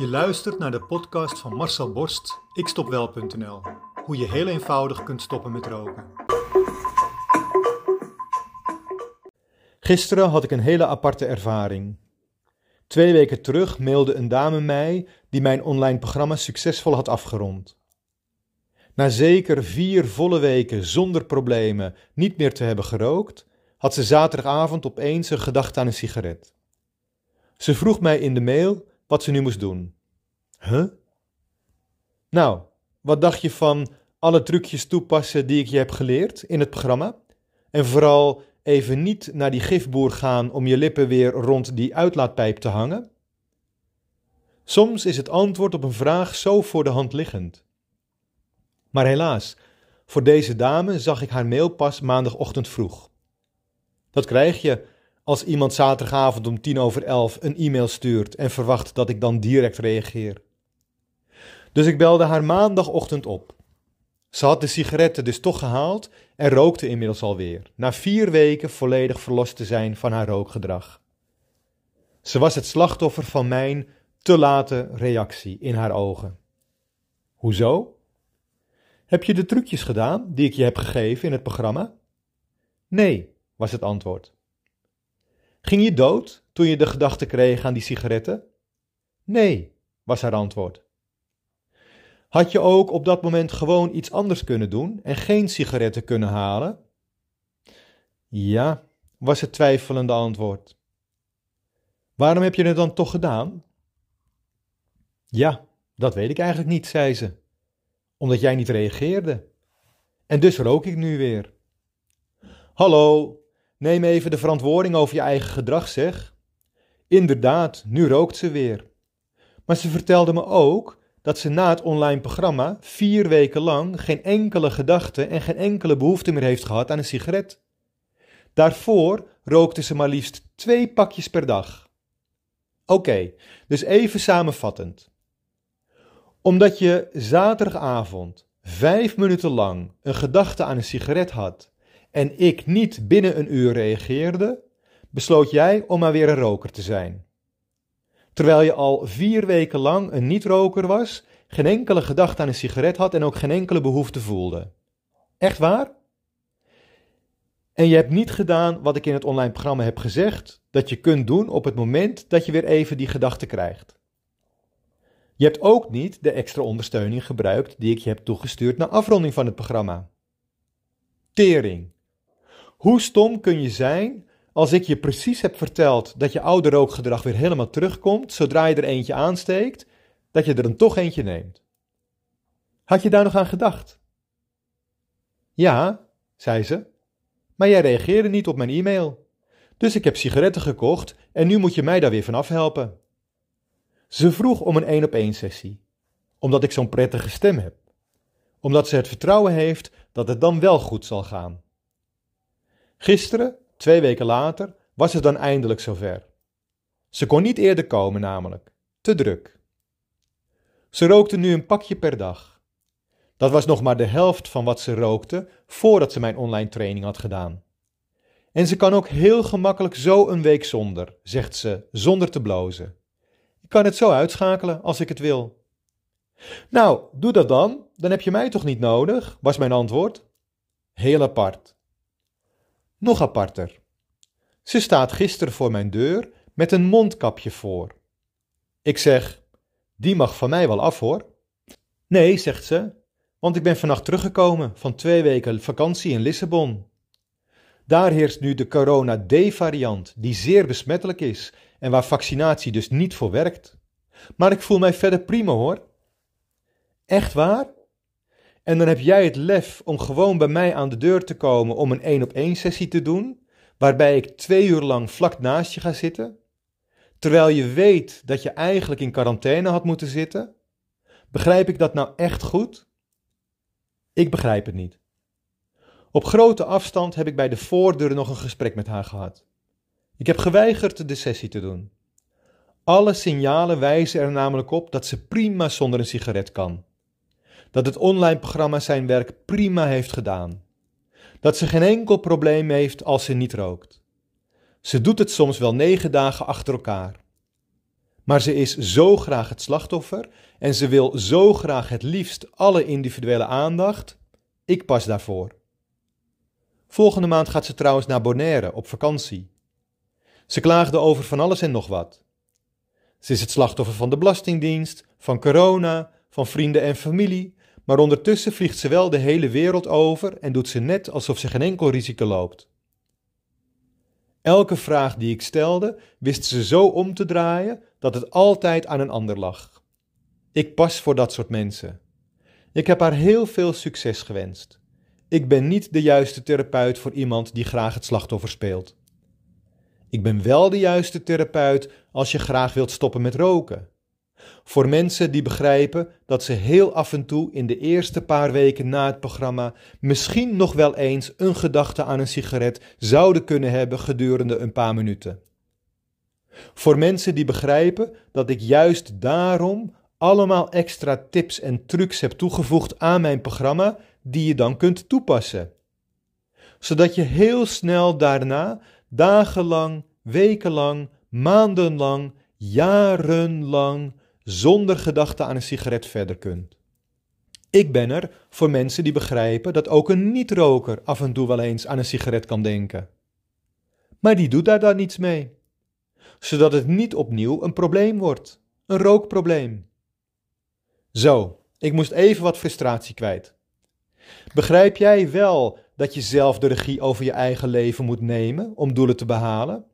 Je luistert naar de podcast van Marcel Borst, ikstopwel.nl. Hoe je heel eenvoudig kunt stoppen met roken. Gisteren had ik een hele aparte ervaring. Twee weken terug mailde een dame mij die mijn online programma succesvol had afgerond. Na zeker vier volle weken zonder problemen niet meer te hebben gerookt, had ze zaterdagavond opeens een gedachte aan een sigaret. Ze vroeg mij in de mail wat ze nu moest doen. Huh? Nou, wat dacht je van alle trucjes toepassen die ik je heb geleerd in het programma? En vooral even niet naar die gifboer gaan om je lippen weer rond die uitlaatpijp te hangen? Soms is het antwoord op een vraag zo voor de hand liggend. Maar helaas, voor deze dame zag ik haar mail pas maandagochtend vroeg. Dat krijg je als iemand zaterdagavond om tien over elf een e-mail stuurt en verwacht dat ik dan direct reageer. Dus ik belde haar maandagochtend op. Ze had de sigaretten dus toch gehaald en rookte inmiddels alweer, na vier weken volledig verlost te zijn van haar rookgedrag. Ze was het slachtoffer van mijn te late reactie in haar ogen. Hoezo? Heb je de trucjes gedaan die ik je heb gegeven in het programma? Nee, was het antwoord. Ging je dood toen je de gedachte kreeg aan die sigaretten? Nee, was haar antwoord. Had je ook op dat moment gewoon iets anders kunnen doen en geen sigaretten kunnen halen? Ja, was het twijfelende antwoord. Waarom heb je het dan toch gedaan? Ja, dat weet ik eigenlijk niet, zei ze. Omdat jij niet reageerde. En dus rook ik nu weer. Hallo, neem even de verantwoording over je eigen gedrag, zeg. Inderdaad, nu rookt ze weer. Maar ze vertelde me ook dat ze na het online programma vier weken lang geen enkele gedachte en geen enkele behoefte meer heeft gehad aan een sigaret. Daarvoor rookte ze maar liefst twee pakjes per dag. Oké, dus even samenvattend. Omdat je zaterdagavond vijf minuten lang een gedachte aan een sigaret had en ik niet binnen een uur reageerde, besloot jij om maar weer een roker te zijn terwijl je al vier weken lang een niet-roker was, geen enkele gedachte aan een sigaret had en ook geen enkele behoefte voelde. Echt waar? En je hebt niet gedaan wat ik in het online programma heb gezegd, dat je kunt doen op het moment dat je weer even die gedachte krijgt. Je hebt ook niet de extra ondersteuning gebruikt die ik je heb toegestuurd na afronding van het programma. Tering. Hoe stom kun je zijn als ik je precies heb verteld dat je oude rookgedrag weer helemaal terugkomt, zodra je er eentje aansteekt, dat je er dan toch eentje neemt. Had je daar nog aan gedacht? Ja, zei ze, maar jij reageerde niet op mijn e-mail. Dus ik heb sigaretten gekocht en nu moet je mij daar weer van afhelpen. Ze vroeg om een één op één sessie, omdat ik zo'n prettige stem heb. Omdat ze het vertrouwen heeft dat het dan wel goed zal gaan. Gisteren Twee weken later was het dan eindelijk zover. Ze kon niet eerder komen, namelijk. Te druk. Ze rookte nu een pakje per dag. Dat was nog maar de helft van wat ze rookte voordat ze mijn online training had gedaan. En ze kan ook heel gemakkelijk zo een week zonder, zegt ze, zonder te blozen. Ik kan het zo uitschakelen als ik het wil. Nou, doe dat dan, dan heb je mij toch niet nodig, was mijn antwoord. Heel apart. Nog aparter. Ze staat gisteren voor mijn deur met een mondkapje voor. Ik zeg: Die mag van mij wel af hoor. Nee, zegt ze, want ik ben vannacht teruggekomen van twee weken vakantie in Lissabon. Daar heerst nu de corona D-variant, die zeer besmettelijk is en waar vaccinatie dus niet voor werkt. Maar ik voel mij verder prima hoor. Echt waar? En dan heb jij het lef om gewoon bij mij aan de deur te komen om een één op één sessie te doen, waarbij ik twee uur lang vlak naast je ga zitten, terwijl je weet dat je eigenlijk in quarantaine had moeten zitten? Begrijp ik dat nou echt goed? Ik begrijp het niet. Op grote afstand heb ik bij de voordeur nog een gesprek met haar gehad. Ik heb geweigerd de sessie te doen. Alle signalen wijzen er namelijk op dat ze prima zonder een sigaret kan dat het online programma zijn werk prima heeft gedaan. Dat ze geen enkel probleem heeft als ze niet rookt. Ze doet het soms wel negen dagen achter elkaar. Maar ze is zo graag het slachtoffer en ze wil zo graag het liefst alle individuele aandacht. Ik pas daarvoor. Volgende maand gaat ze trouwens naar Bonaire op vakantie. Ze klaagde over van alles en nog wat. Ze is het slachtoffer van de Belastingdienst, van corona, van vrienden en familie, maar ondertussen vliegt ze wel de hele wereld over en doet ze net alsof ze geen enkel risico loopt. Elke vraag die ik stelde, wist ze zo om te draaien dat het altijd aan een ander lag. Ik pas voor dat soort mensen. Ik heb haar heel veel succes gewenst. Ik ben niet de juiste therapeut voor iemand die graag het slachtoffer speelt. Ik ben wel de juiste therapeut als je graag wilt stoppen met roken. Voor mensen die begrijpen dat ze heel af en toe in de eerste paar weken na het programma misschien nog wel eens een gedachte aan een sigaret zouden kunnen hebben gedurende een paar minuten. Voor mensen die begrijpen dat ik juist daarom allemaal extra tips en trucs heb toegevoegd aan mijn programma die je dan kunt toepassen. Zodat je heel snel daarna, dagenlang, wekenlang, maandenlang, jarenlang zonder gedachte aan een sigaret verder kunt. Ik ben er voor mensen die begrijpen dat ook een niet-roker af en toe wel eens aan een sigaret kan denken. Maar die doet daar dan niets mee, zodat het niet opnieuw een probleem wordt, een rookprobleem. Zo, ik moest even wat frustratie kwijt. Begrijp jij wel dat je zelf de regie over je eigen leven moet nemen om doelen te behalen?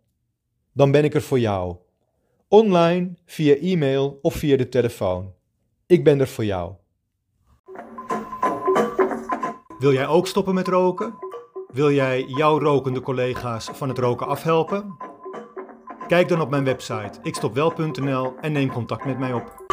Dan ben ik er voor jou online, via e-mail of via de telefoon. Ik ben er voor jou. Wil jij ook stoppen met roken? Wil jij jouw rokende collega's van het roken afhelpen? Kijk dan op mijn website ikstopwel.nl en neem contact met mij op.